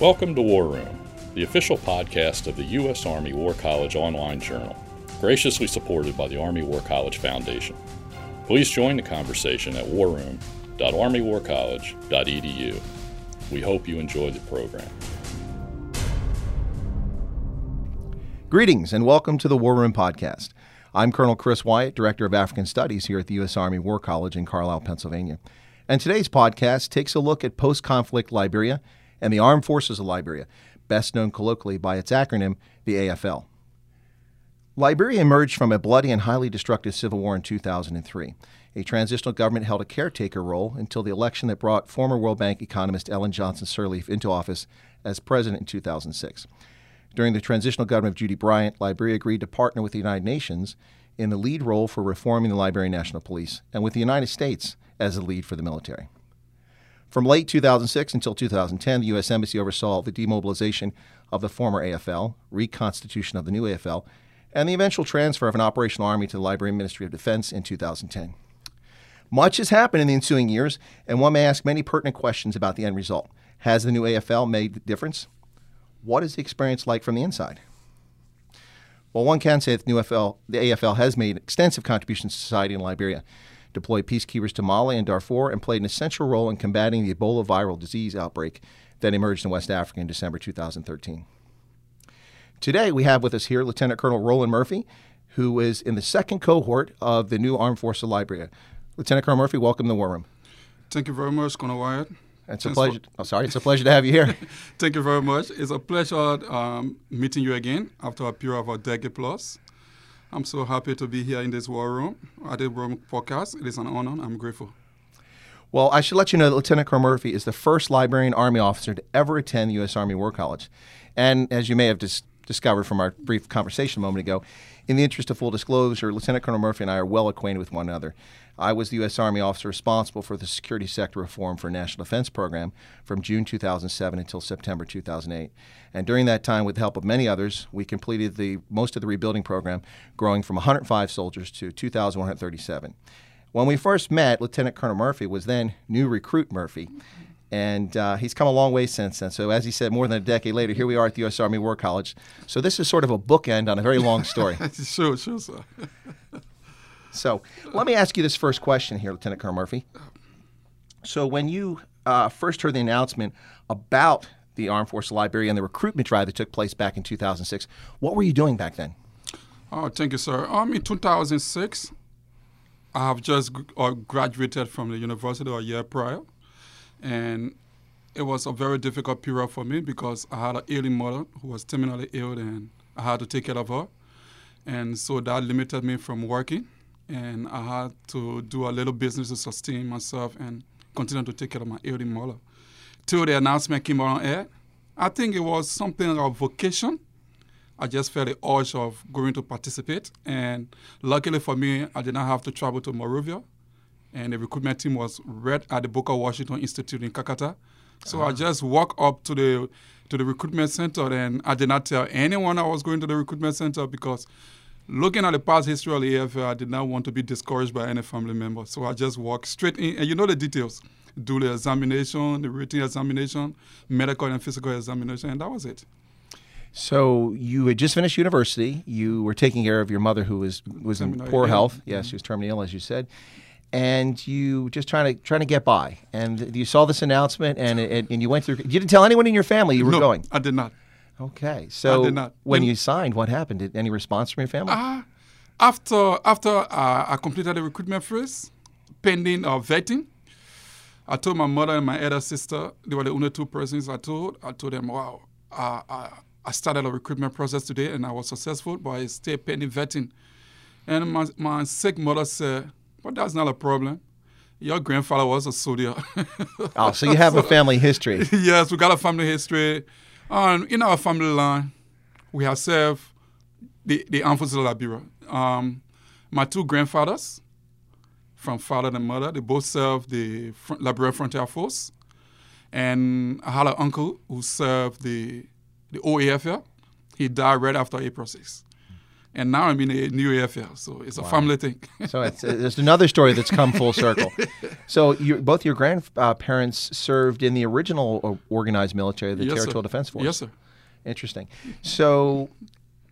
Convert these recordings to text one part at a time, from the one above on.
Welcome to War Room, the official podcast of the U.S. Army War College online journal, graciously supported by the Army War College Foundation. Please join the conversation at warroom.armywarcollege.edu. We hope you enjoy the program. Greetings and welcome to the War Room Podcast. I'm Colonel Chris Wyatt, Director of African Studies here at the U.S. Army War College in Carlisle, Pennsylvania. And today's podcast takes a look at post conflict Liberia and the Armed Forces of Liberia, best known colloquially by its acronym, the AFL. Liberia emerged from a bloody and highly destructive civil war in 2003. A transitional government held a caretaker role until the election that brought former World Bank economist Ellen Johnson Sirleaf into office as president in 2006. During the transitional government of Gyude Bryant, Liberia agreed to partner with the United Nations in the lead role for reforming the Liberian National Police and with the United States as the lead for the military. From late 2006 until 2010, the U.S. Embassy oversaw the demobilization of the former AFL, reconstitution of the new AFL, and the eventual transfer of an operational army to the Liberian Ministry of Defense in 2010. Much has happened in the ensuing years, and one may ask many pertinent questions about the end result. Has the new AFL made a difference? What is the experience like from the inside? Well, one can say that the new AFL, the AFL has made extensive contributions to society in Liberia, deployed peacekeepers to Mali and Darfur, and played an essential role in combating the Ebola viral disease outbreak that emerged in West Africa in December 2013. Today, we have with us here Lieutenant Colonel Roland Murphy, who is in the second cohort of the new Armed Forces of Liberia. Lieutenant Colonel Murphy, welcome to the War Room. Thank you very much, Colonel Wyatt. It's a pleasure. For- oh, sorry, it's a pleasure to have you here. Thank you very much. It's a pleasure um, meeting you again after a period of a decade plus. I'm so happy to be here in this war room at the Room podcast. It is an honor. I'm grateful. Well, I should let you know that Lieutenant Colonel Murphy is the first Liberian Army officer to ever attend the U.S. Army War College. And as you may have dis- discovered from our brief conversation a moment ago, in the interest of full disclosure, Lieutenant Colonel Murphy and I are well acquainted with one another. I was the U.S. Army officer responsible for the security sector reform for National Defense Program from June 2007 until September 2008. And during that time, with the help of many others, we completed the most of the rebuilding program, growing from 105 soldiers to 2,137. When we first met, Lieutenant Colonel Murphy was then new recruit Murphy. And uh, he's come a long way since then. So, as he said, more than a decade later, here we are at the U.S. Army War College. So, this is sort of a bookend on a very long story. sure, sure, sir. so, let me ask you this first question here, Lieutenant Colonel Murphy. So, when you uh, first heard the announcement about the Armed Forces Library and the recruitment drive that took place back in 2006, what were you doing back then? Oh, thank you, sir. Um, in 2006, I have just uh, graduated from the university a year prior and it was a very difficult period for me because I had an ailing mother who was terminally ill and I had to take care of her. And so that limited me from working. And I had to do a little business to sustain myself and continue to take care of my ailing mother. Till the announcement came on air, I think it was something of vocation. I just felt the urge of going to participate. And luckily for me, I did not have to travel to Monrovia and the recruitment team was right at the Booker Washington Institute in Kakata. So uh-huh. I just walked up to the to the recruitment center, and I did not tell anyone I was going to the recruitment center because looking at the past history of the AFL, I did not want to be discouraged by any family member. So I just walked straight in, and you know the details. Do the examination, the written examination, medical and physical examination, and that was it. So you had just finished university. You were taking care of your mother, who was was in poor health. Yes, mm-hmm. she was terminally ill, as you said and you just trying to trying to get by. And you saw this announcement, and and, and you went through. You didn't tell anyone in your family you were no, going. I did not. Okay, so I did not. when you signed, what happened? Did any response from your family? Uh, after after uh, I completed the recruitment phase, pending uh, vetting, I told my mother and my elder sister. They were the only two persons I told. I told them, "Wow, uh, I, I started a recruitment process today, and I was successful, but I stay pending vetting." And my my sick mother said but that's not a problem. Your grandfather was a soldier. oh, so you have so, a family history. yes, we got a family history. Um, in our family line, we have served the, the armed forces of Liberia. Um, my two grandfathers, from father and mother, they both served the front, Liberian Frontier Force. And I had an uncle who served the, the OAFL. He died right after April 6th. And now I'm in a new AFL. So it's a family thing. so it's, it's another story that's come full circle. So you, both your grandparents served in the original uh, organized military, the Yes, sir. Territorial Defense Force. yes, sir. Interesting. So,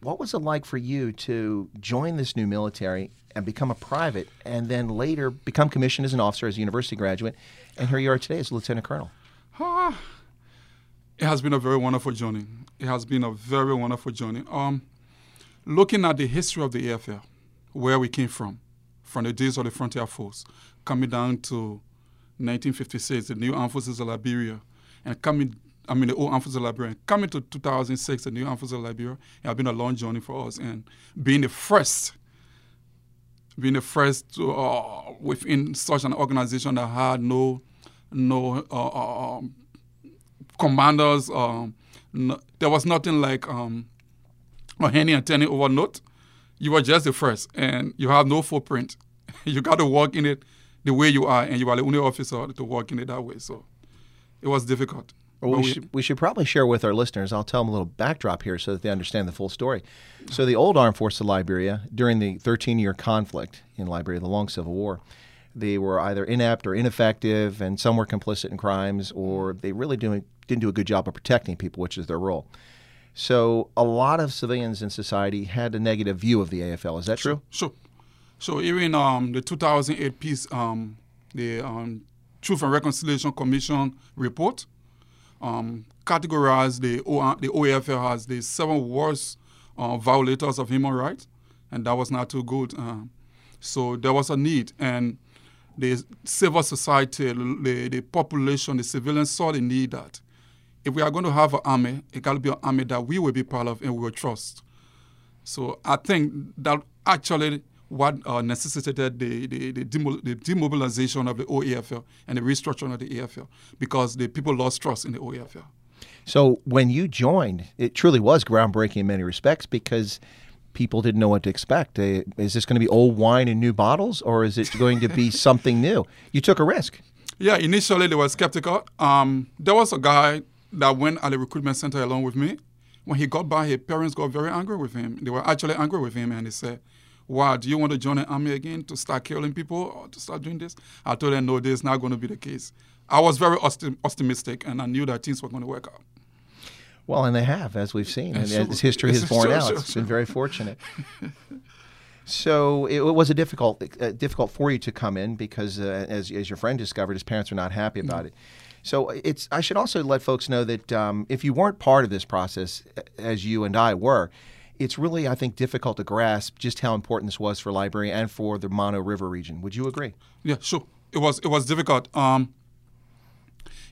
what was it like for you to join this new military and become a private, and then later become commissioned as an officer, as a university graduate, and here you are today as a lieutenant colonel? Ah, it has been a very wonderful journey. It has been a very wonderful journey. Um, looking at the history of the AFL, where we came from, from the days of the Frontier Force, coming down to 1956, the new Armed Forces of Liberia, and coming, I mean, the old Armed Forces of Liberia, coming to 2006, the new Armed Forces of Liberia, it has been a long journey for us. And being the first, being the first to, uh, within such an organization that had no, no uh, uh, um, commanders. Um, no, there was nothing like um, a henny and tenny over note. You were just the first, and you have no footprint. you got to walk in it the way you are, and you are the only officer to walk in it that way. So it was difficult. Well, we, we- should, we should probably share with our listeners. I'll tell them a little backdrop here so that they understand the full story. So, the old Armed Forces of Liberia, during the 13 year conflict in Liberia, the long Civil War, they were either inept or ineffective, and some were complicit in crimes, or they really doing, didn't do a good job of protecting people, which is their role. So, a lot of civilians in society had a negative view of the AFL. Is that true? Sure. So even um, the 2008 piece, um, the um, Truth and Reconciliation Commission report, um, categorized the, o- the OAFL as the seven worst uh, violators of human rights, and that was not too good. Um, so there was a need, and the civil society, the, the population, the civilians saw the need that if we are going to have an army, it got to be an army that we will be proud of and we will trust. So I think that actually what uh, necessitated the, the, the, demo- the demobilization of the OAFL and the restructuring of the AFL because the people lost trust in the OAFL. So when you joined, it truly was groundbreaking in many respects because people didn't know what to expect. Uh, is this going to be old wine in new bottles, or is it going to be something new? You took a risk. Yeah, initially they were skeptical. Um, there was a guy that went at the recruitment center along with me. When he got by, his parents got very angry with him. They were actually angry with him, and they said, "Wow, do you want to join the army again to start killing people or to start doing this?" I told them, "No, this is not going to be the case." I was very optimistic, and I knew that things were going to work out. Well, and they have, as we've seen, and Sure. as history has borne out. it's been very fortunate. so it, it was a difficult, uh, difficult for you to come in because, uh, as, as your friend discovered, his parents were not happy about it. So it's. I should also let folks know that um, if you weren't part of this process, uh, as you and I were, it's really, I think, difficult to grasp just how important this was for Liberia and for the Mano River region. Would you agree? Yeah, sure. It was it was difficult. Um,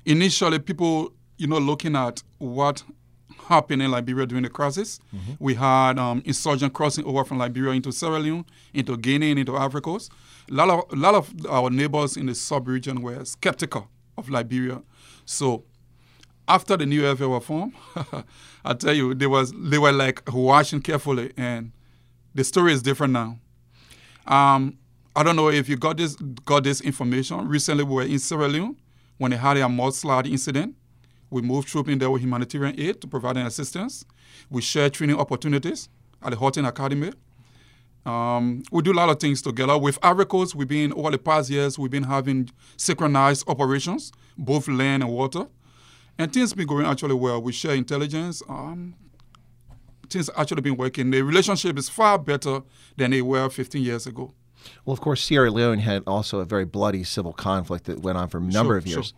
initially, people, you know, looking at what happened in Liberia during the crisis, we had um, insurgent crossing over from Liberia into Sierra Leone, into Guinea, and into Africa. A lot of a lot of our neighbors in the sub-region were skeptical of Liberia, so after the new AFL were formed, I tell you, they was they were like watching carefully, and the story is different now. Um, I don't know if you got this got this information. Recently, we were in Sierra Leone when they had a mudslide incident. We moved troops in there with humanitarian aid to provide assistance. We shared training opportunities at the Horton Academy. Um, we do a lot of things together. With Coast, we've been, over the past years, we've been having synchronized operations, both land and water. And things been going actually well. We share intelligence. Um, things actually been working. The relationship is far better than they were 15 years ago. Well, of course, Sierra Leone had also a very bloody civil conflict that went on for a number Sure, of sure. years.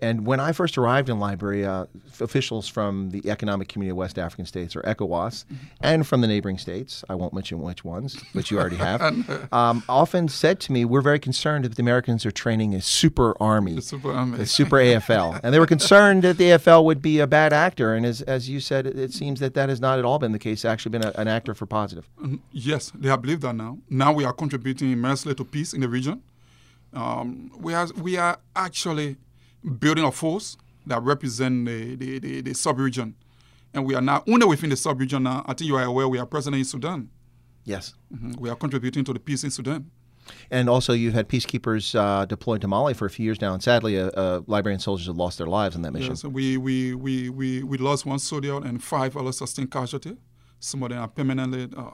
And when I first arrived in Liberia, officials from the Economic Community of West African States, or ECOWAS, and from the neighboring states, I won't mention which ones, but you already have, um, often said to me, We're very concerned that the Americans are training a super army. a super army. The super AFL, and they were concerned that the AFL would be a bad actor. And as, as you said, it, it seems that that has not at all been the case. Actually, been a, an actor for positive. Mm, Yes, they have believed that now. Now we are contributing immensely to peace in the region. Um, we are we are actually building a force that represent the, the, the, the sub-region. And we are now only within the sub-region now. I think you are aware we are present in Sudan. Yes. Mhm. We are contributing to the peace in Sudan. And also, you've had peacekeepers uh, deployed to Mali for a few years now, and sadly, uh, uh, Liberian soldiers have lost their lives on that mission. Yes, we, we, we, we, we lost one soldier and five other sustained casualty. Some of them are permanently uh,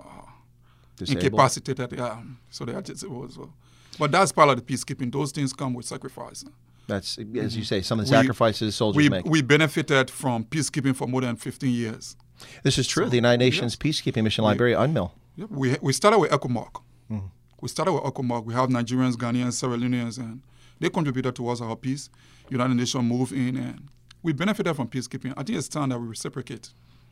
Disabled. incapacitated. Yeah, so they are disabled as well. But that's part of the peacekeeping. Those things come with sacrifice. That's as you say, some of the We- sacrifices soldiers We, make. we benefited from peacekeeping for more than 15 years. this is true. the United Nations peacekeeping mission, Liberia, UNMIL. Yep. We, we started with ECOMOG. Mm-hmm. We started with ECOMOG. We have Nigerians, Ghanaians, Sierra Leoneans, and they contributed towards our peace. United Nations moved in, and we benefited from peacekeeping. I think it's time that we reciprocate.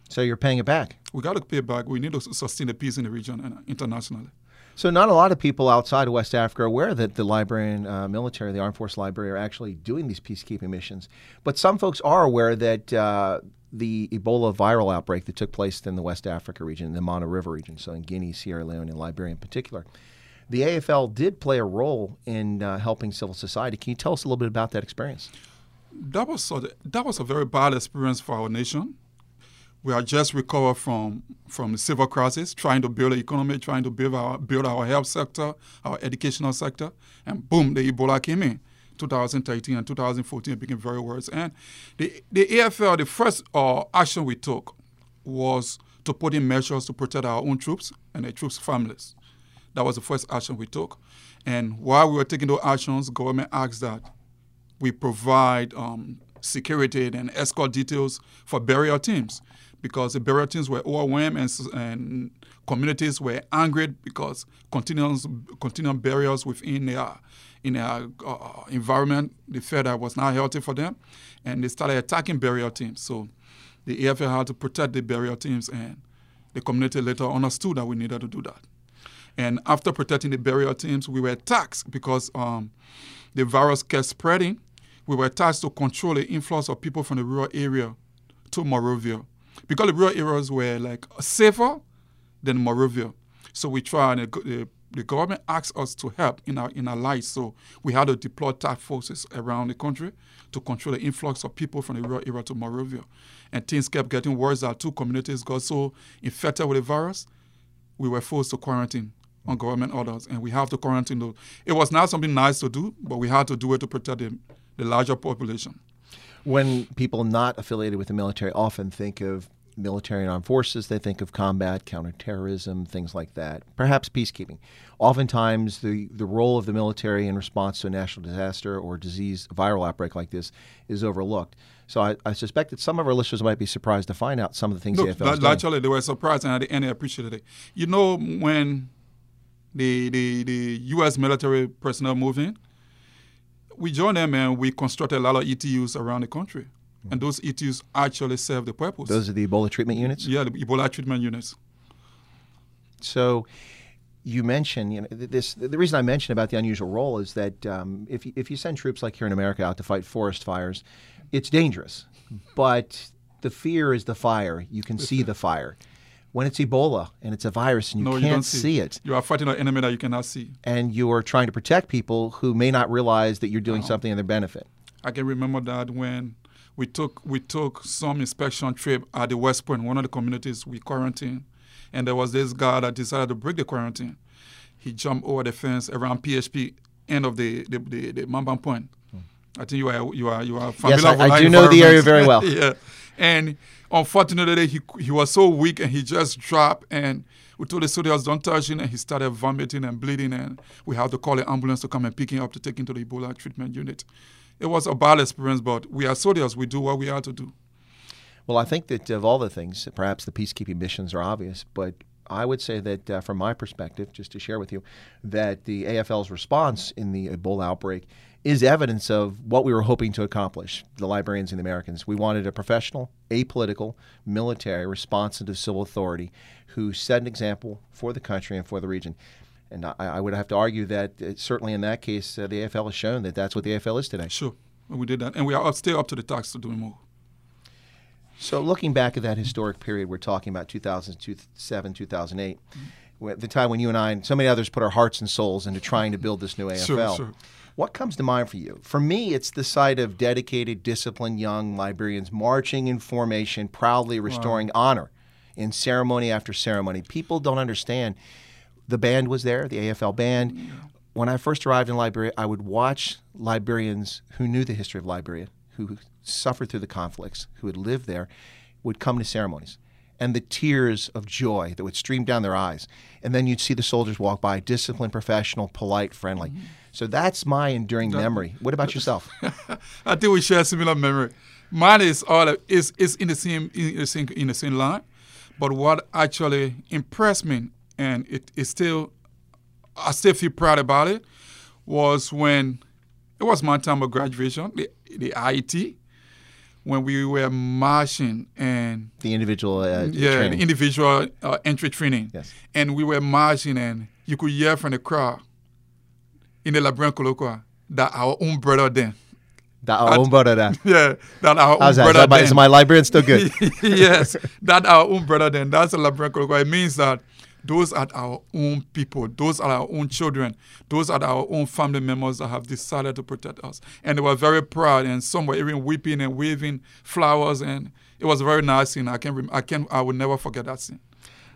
So you're paying it back. We got to pay it back. We need to sustain the peace in the region and internationally. So not a lot of people outside of West Africa are aware that the Liberian uh, military, the Armed Force Library, are actually doing these peacekeeping missions. But some folks are aware that uh, the Ebola viral outbreak that took place in the West Africa region, the Mano River region, so in Guinea, Sierra Leone, and Liberia in particular, the AFL did play a role in uh, helping civil society. Can you tell us a little bit about that experience? That was sort of, that was a very bad experience for our nation. We are just recovered from from the civil crisis, trying to build an economy, trying to build our build our health sector, our educational sector, and boom, the Ebola came in. 2013 and 2014 it became very worse. And the the AFL, the first uh, action we took was to put in measures to protect our own troops and the troops' families. That was the first action we took. And while we were taking those actions, government asked that we provide um, security and escort details for burial teams because the teams were overwhelmed and, and communities were angry because continuous continuum burials within their in their uh, environment they felt that was not healthy for them and they started attacking burial teams so the AFL had to protect the burial teams and the community later understood that we needed to do that and after protecting the burial teams, we were taxed because um, the virus kept spreading. We were tasked to control the influx of people from the rural area to Monrovia. Because the rural areas were like safer than Monrovia. So we tried, and the, the, government asked us to help in our, in our lives. So we had to deploy task forces around the country to control the influx of people from the rural area to Monrovia. And things kept getting worse. Our two communities got so infected with the virus we were forced to quarantine on government orders, and we have to quarantine those. It was not something nice to do, but we had to do it to protect the, the larger population. When people not affiliated with the military often think of military and armed forces, they think of combat, counterterrorism, things like that, perhaps peacekeeping. Oftentimes, the, the role of the military in response to a national disaster or disease, viral outbreak like this, is overlooked. So I, I suspect that some of our listeners might be surprised to find out some of the things Look, the AFL doing. actually, they were surprised, and at the end, they appreciated it. You know, when the, the, the U.S. military personnel moved in, we joined them and we constructed a lot of ETUs around the country. And those ETUs actually serve the purpose. Those are the Ebola treatment units? yeah, the Ebola treatment units. So you mentioned, you know, this. The reason I mentioned about the unusual role is that um, if you, if you send troops like here in America out to fight forest fires, it's dangerous, but the fear is the fire. You can see the fire. When it's Ebola and it's a virus and you no, can't you don't see it, You are fighting an enemy that you cannot see. and you are trying to protect people who may not realize that you're doing something in their benefit. I can remember that when we took we took some inspection trip at the West Point, one of the communities we quarantined, and there was this guy that decided to break the quarantine. He jumped over the fence around PHP end of the the, the, the Point. Hmm. I think you are you are you are familiar I- with I that do know the area very well. yeah, and unfortunately he he was so weak and he just dropped and. We told the soldiers don't touch him, and he started vomiting and bleeding, and we had to call an ambulance to come and pick him up to take him to the Ebola treatment unit it was a bad experience, but we are soldiers. We do what we have to do. Well, I think that of all the things, perhaps the peacekeeping missions are obvious, but I would say that uh, from my perspective, just to share with you, that the AFL's response in the Ebola outbreak is evidence of what we were hoping to accomplish, the Liberians and the Americans. We wanted a professional, apolitical, military, responsive to civil authority who set an example for the country and for the region. And I, I would have to argue that uh, certainly in that case, uh, the AFL has shown that that's what the AFL is today. Sure, we did that, and we are still up to the task to do more. So, looking back at that historic period, we're talking about 2007, 2008, wh- the time when you and I and so many others put our hearts and souls into trying to build this new AFL. Sure, sure. What comes to mind for you? For me, it's the sight of dedicated, disciplined young Liberians marching in formation, proudly restoring honor in ceremony after ceremony. People don't understand. The band was there, the AFL band. When I first arrived in Liberia, I would watch Liberians who knew the history of Liberia, who suffered through the conflicts, who had lived there, would come to ceremonies. And the tears of joy that would stream down their eyes. And then you'd see the soldiers walk by, disciplined, professional, polite, friendly. So that's my enduring memory. What about yourself? I think we share a similar memory. Mine is all is is in the same in the same in the same line, but what actually impressed me and it is still I still feel proud about it was when it was my time of graduation, the the IET, when we were marching and the individual uh, yeah, training. the individual uh, entry training, Yes. and we were marching and you could hear from the crowd in the Labrin Colloquia that our own brother then. Da- oh, brother, da. Yeah, that our own How's that? Is, brother that my, then. is my Liberian still good? yes, that our own brother then. That's a Labrin Colloquia. It means that those are our own people. Those are our own children. Those are our own family members that have decided to protect us. And they were very proud, and some were even weeping and waving flowers, and it was a very nice scene. I can, rem- I can, I will never forget that scene.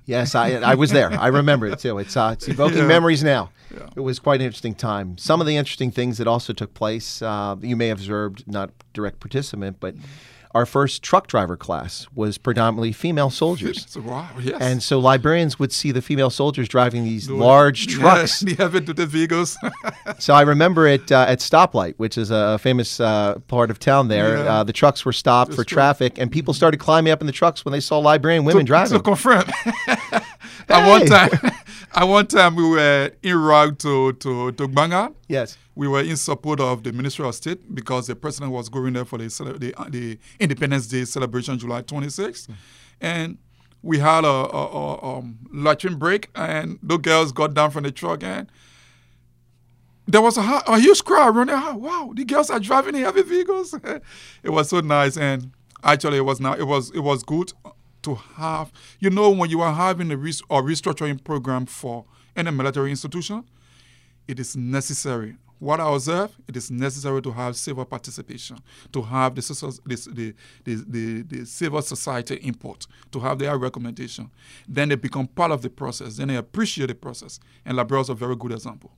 Yes, I, I was there. I remember it too. It's, uh, it's evoking Yeah. memories now. Yeah. It was quite an interesting time. Some of the interesting things that also took place, uh, you may have observed, not direct participant, but our first truck driver class was predominantly female soldiers. So wow, yes. And so Liberians would see the female soldiers driving these Those- large yeah, trucks. the vehicles. So I remember it uh, at Stoplight, which is a famous uh, part of town there. Yeah. Uh, the trucks were stopped for true. traffic, and people started climbing up in the trucks when they saw Liberian women driving. to confirm. At one time, at one time we were in route to to to Gbarnga. yes. We were in support of the Ministry of State because the president was going there for the the, the Independence Day celebration, July 26th, and we had a, a, a um, break, and the girls got down from the truck, and there was a, a huge crowd running out. Wow, the girls are driving in heavy vehicles. it was so nice, and actually, it was not. It was it was good to have. You know, when you are having a, res- a restructuring program for any military institution, it is necessary. What I observe, it is necessary to have civil participation, to have the, the, the, the, the civil society input, to have their recommendation. Then they become part of the process. Then they appreciate the process. And Labrador is a very good example.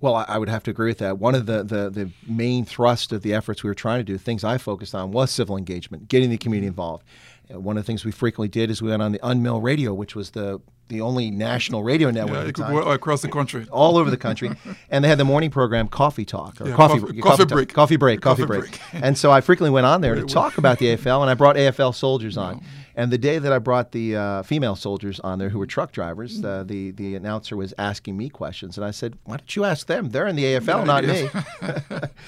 Well, I, I would have to agree with that. One of the, the, the main thrust of the efforts we were trying to do, things I focused on, was civil engagement, getting the community involved. Uh, one of the things we frequently did is we went on the UNMIL Radio, which was the the only national radio network Yeah, at the it could time. across the country. all over the country, and they had the morning program Coffee Talk or Yeah, coffee, coffee- coffee break. coffee break, coffee, Coffee break. break. and so I frequently went on there to talk about the AFL, and I brought AFL soldiers on. And the day that I brought the uh, female soldiers on there, who were truck drivers, uh, the the announcer was asking me questions, and I said, "Why don't you ask them? They're in the AFL, not me."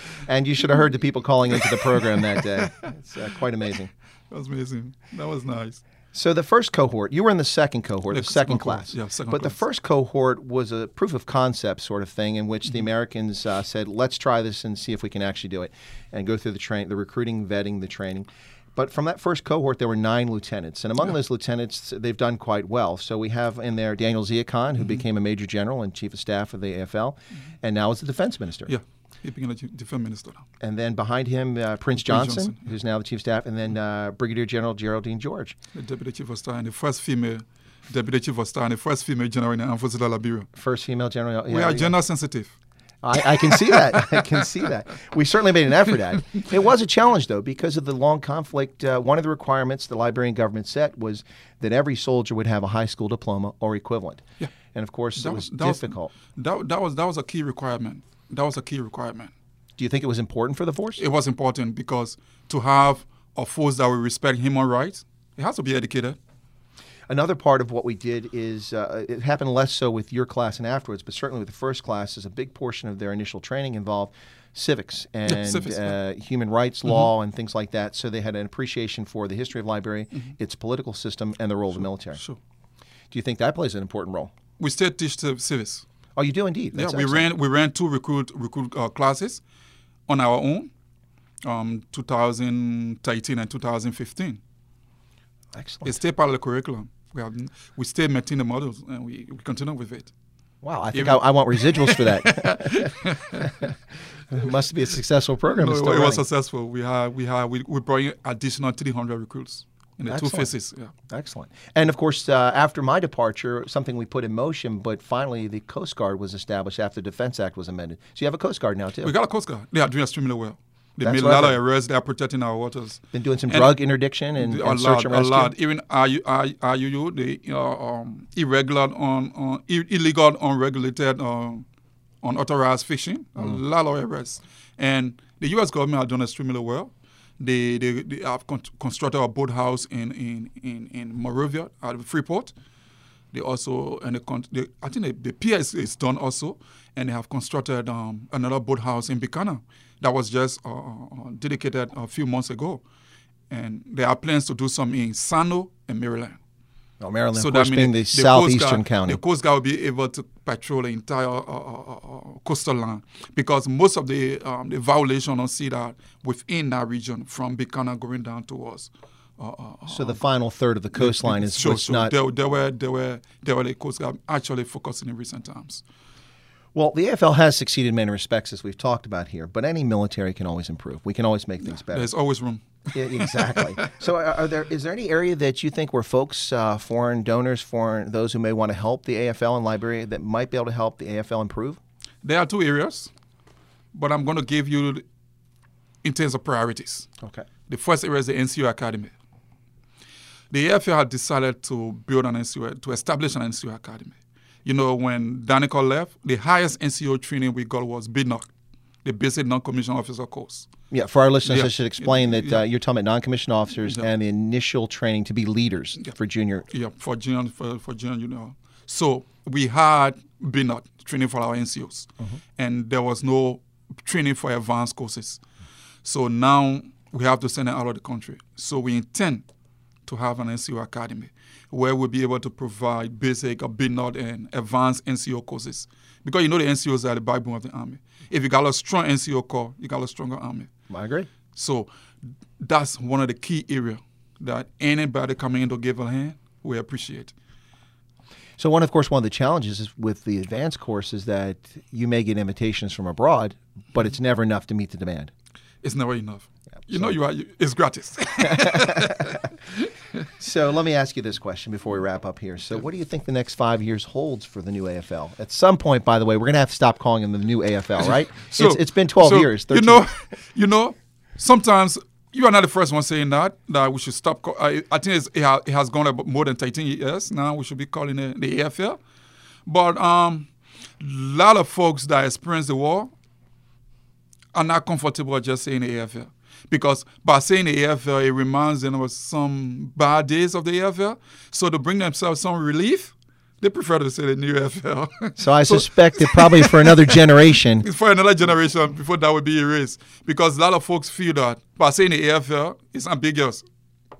and you should have heard the people calling into the program that day. It's uh, quite amazing. That was amazing. That was nice. So the first cohort, you were in the second cohort, Yeah, the second class. Yeah, second but the first cohort was a proof of concept sort of thing in which Mm-hmm. the Americans uh, said, "Let's try this and see if we can actually do it," and go through the train, the recruiting, vetting, the training. But from that first cohort, there were nine lieutenants, and among those lieutenants, they've done quite well. So we have in there Daniel Mm-hmm. who became a major general and chief of staff of the AFL, and now is the defense minister. Yeah, defense minister. And then behind him, uh, Prince Johnson, Johnson, who's now the chief of staff, and then uh, Brigadier General Geraldine George. The deputy chief of staff and the first female deputy chief of staff and the first female general in the armed forces of Liberia. First female general. we yeah, are yeah. gender sensitive. I, I can see that. I can see that. We certainly made an effort at it. It was a challenge, though, because of the long conflict. Uh, one of the requirements the Liberian government set was that every soldier would have a high school diploma or equivalent. Yeah. And of course, it was, that was- difficult. that, that was that was a key requirement. That was a key requirement. Do you think it was important for the force? It was important because to have a force that will respect human rights, it has to be educated. Another part of what we did is uh, it happened less so with your class and afterwards, but certainly with the first class, is a big portion of their initial training involved civics and civics, uh, yeah. human rights law and things like that. So they had an appreciation for the history of Liberia, its political system, and the role of the military. Sure. Do you think that plays an important role? We still teach civ- civics. Oh, you do indeed. Yeah, we excellent. ran we ran two recruit recruit uh, classes on our own, um, 2013 and 2015. Excellent. It's still part of the curriculum. We have we still maintain the models and we, we continue with it. Wow, I think Even- I, I want residuals for that. it must be a successful program. No, it, it was successful. We had we had we, we brought in additional 300 recruits in the two phases. Yeah. Excellent. And of course, uh, after my departure, something we put in motion, but finally the Coast Guard was established after the Defense Act was amended. So you have a Coast Guard now, too. We got a Coast Guard. They are doing extremely well. They That's made a lot of arrests. They are protecting our waters. Been doing some And- drug interdiction and, a and search lot, and a rescue. lot. Even IU, IUU, the uh, um, irregular, on, on illegal, unregulated, um, unauthorized fishing. A Mm. lot of arrests, and the U.S. government are doing extremely well. They they, they have con- constructed a boathouse in in in in Monrovia at Freeport. They also and con- I think the, the pier is, is done also, and they have constructed um, another boathouse in Buchanan that was just uh, uh, dedicated a few months ago, and there are plans to do some in Sinoe and Maryland. Maryland, So of course, that being the, the southeastern Guard- county. The Coast Guard will be able to patrol the entire uh, uh, uh, coastal line because most of the um, the violation on sea that within that region from Buchanan going down towards. Uh, uh, so the final third of the coastline is sure, sure. not. There, there were there were there were the Coast Guard actually focusing in recent times. Well, the AFL has succeeded in many respects, as we've talked about here. But any military can always improve. We can always make things better. There's always room. Yeah, exactly. so, are, there is there any area that you think where folks, uh, foreign donors, foreign those who may want to help the AFL in Liberia, that might be able to help the AFL improve? There are two areas, but I'm going to give you in terms of priorities. Okay. The first area is the NCO Academy. The AFL had decided to build an NCO, to establish an NCO Academy. You know, when DynCorp left, the highest NCO training we got was BNOC, the Basic Non-Commissioned Officer course. Yeah, for our listeners, Yeah. I should explain that Yeah. uh, you're talking about non-commissioned officers Yeah. and the initial training to be leaders for junior. Yeah, for junior, for, for junior, you know. So we had BNOC training for our NCOs, and there was no training for advanced courses. So now we have to send them out of the country. So we intend to have an NCO academy where we'll be able to provide basic, BNOD, and advanced NCO courses. Because you know the NCOs are the backbone of the army. If you got a strong NCO corps, you got a stronger army. I agree. So that's one of the key areas that anybody coming in to give a hand, we appreciate. So, one of course, one of the challenges is with the advanced course is that you may get invitations from abroad, but it's never enough to meet the demand. It's never enough. You know, you are. It's gratis. So let me ask you this question before we wrap up here. So what do you think the next five years holds for the new AFL? At some point, by the way, we're going to have to stop calling them the new AFL, right? it's, it's been 12 so, years. 13 You know, you know. Sometimes you are not the first one saying that that we should stop. Call, I, I think it's, it, ha, it has gone about more than 13 years now. We should be calling it the AFL. But um, a lot of folks that experience the war are not comfortable just saying the AFL. Because by saying the AFL, it reminds them of some bad days of the AFL. So to bring themselves some relief, they prefer to say the new AFL. So I suspect that probably for another generation, it's for another generation before that would be erased. Because a lot of folks feel that by saying the AFL, it's ambiguous.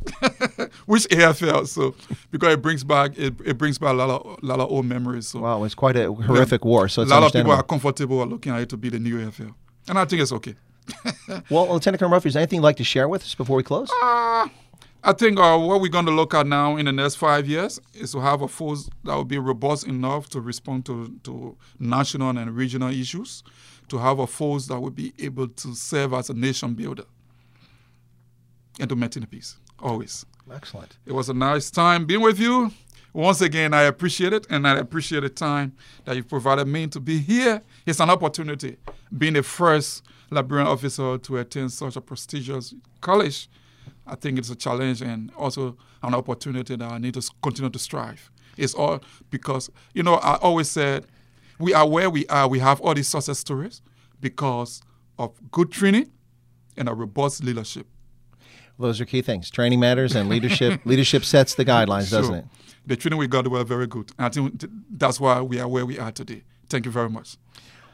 Which AFL? So because it brings back it, it brings back a lot of a lot of old memories. So wow, it's quite a horrific war. So a lot of people are comfortable looking at it to be the new AFL, and I think it's okay. well, Lieutenant Colonel Murphy, is there anything you'd like to share with us before we close? Uh, I think uh, what we're going to look at now in the next five years is to have a force that will be robust enough to respond to, to national and regional issues, to have a force that will be able to serve as a nation builder and to maintain peace, always. Excellent. It was a nice time being with you. Once again, I appreciate it, and I appreciate the time that you provided me to be here. It's an opportunity, being the first Liberian officer to attend such a prestigious college. I think it's a challenge and also an opportunity that I need to continue to strive. It's all because, you know, I always said we are where we are. We have all these success stories because of good training and a robust leadership. Those are key things. Training matters, and leadership leadership sets the guidelines, doesn't So, it? The training we got were very good. I think that's why we are where we are today. Thank you very much.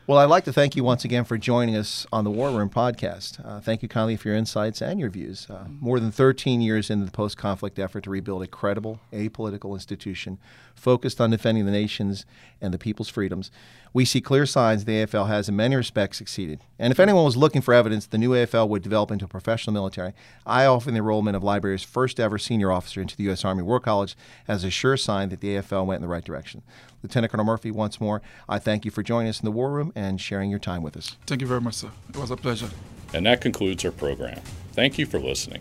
Well, I'd like to thank you once again for joining us on the War Room podcast. Uh, thank you kindly for your insights and your views. Uh, more than 13 years into the post conflict effort to rebuild a credible, apolitical institution focused on defending the nation's and the people's freedoms, we see clear signs the AFL has, in many respects, succeeded. And if anyone was looking for evidence the new AFL would develop into a professional military, I offer the enrollment of Liberia's first ever senior officer into the U.S. Army War College as a sure sign that the AFL went in the right direction. Lieutenant Colonel Murphy, once more, I thank you for joining us in the War Room and sharing your time with us. Thank you very much, sir. It was a pleasure. And that concludes our program. Thank you for listening.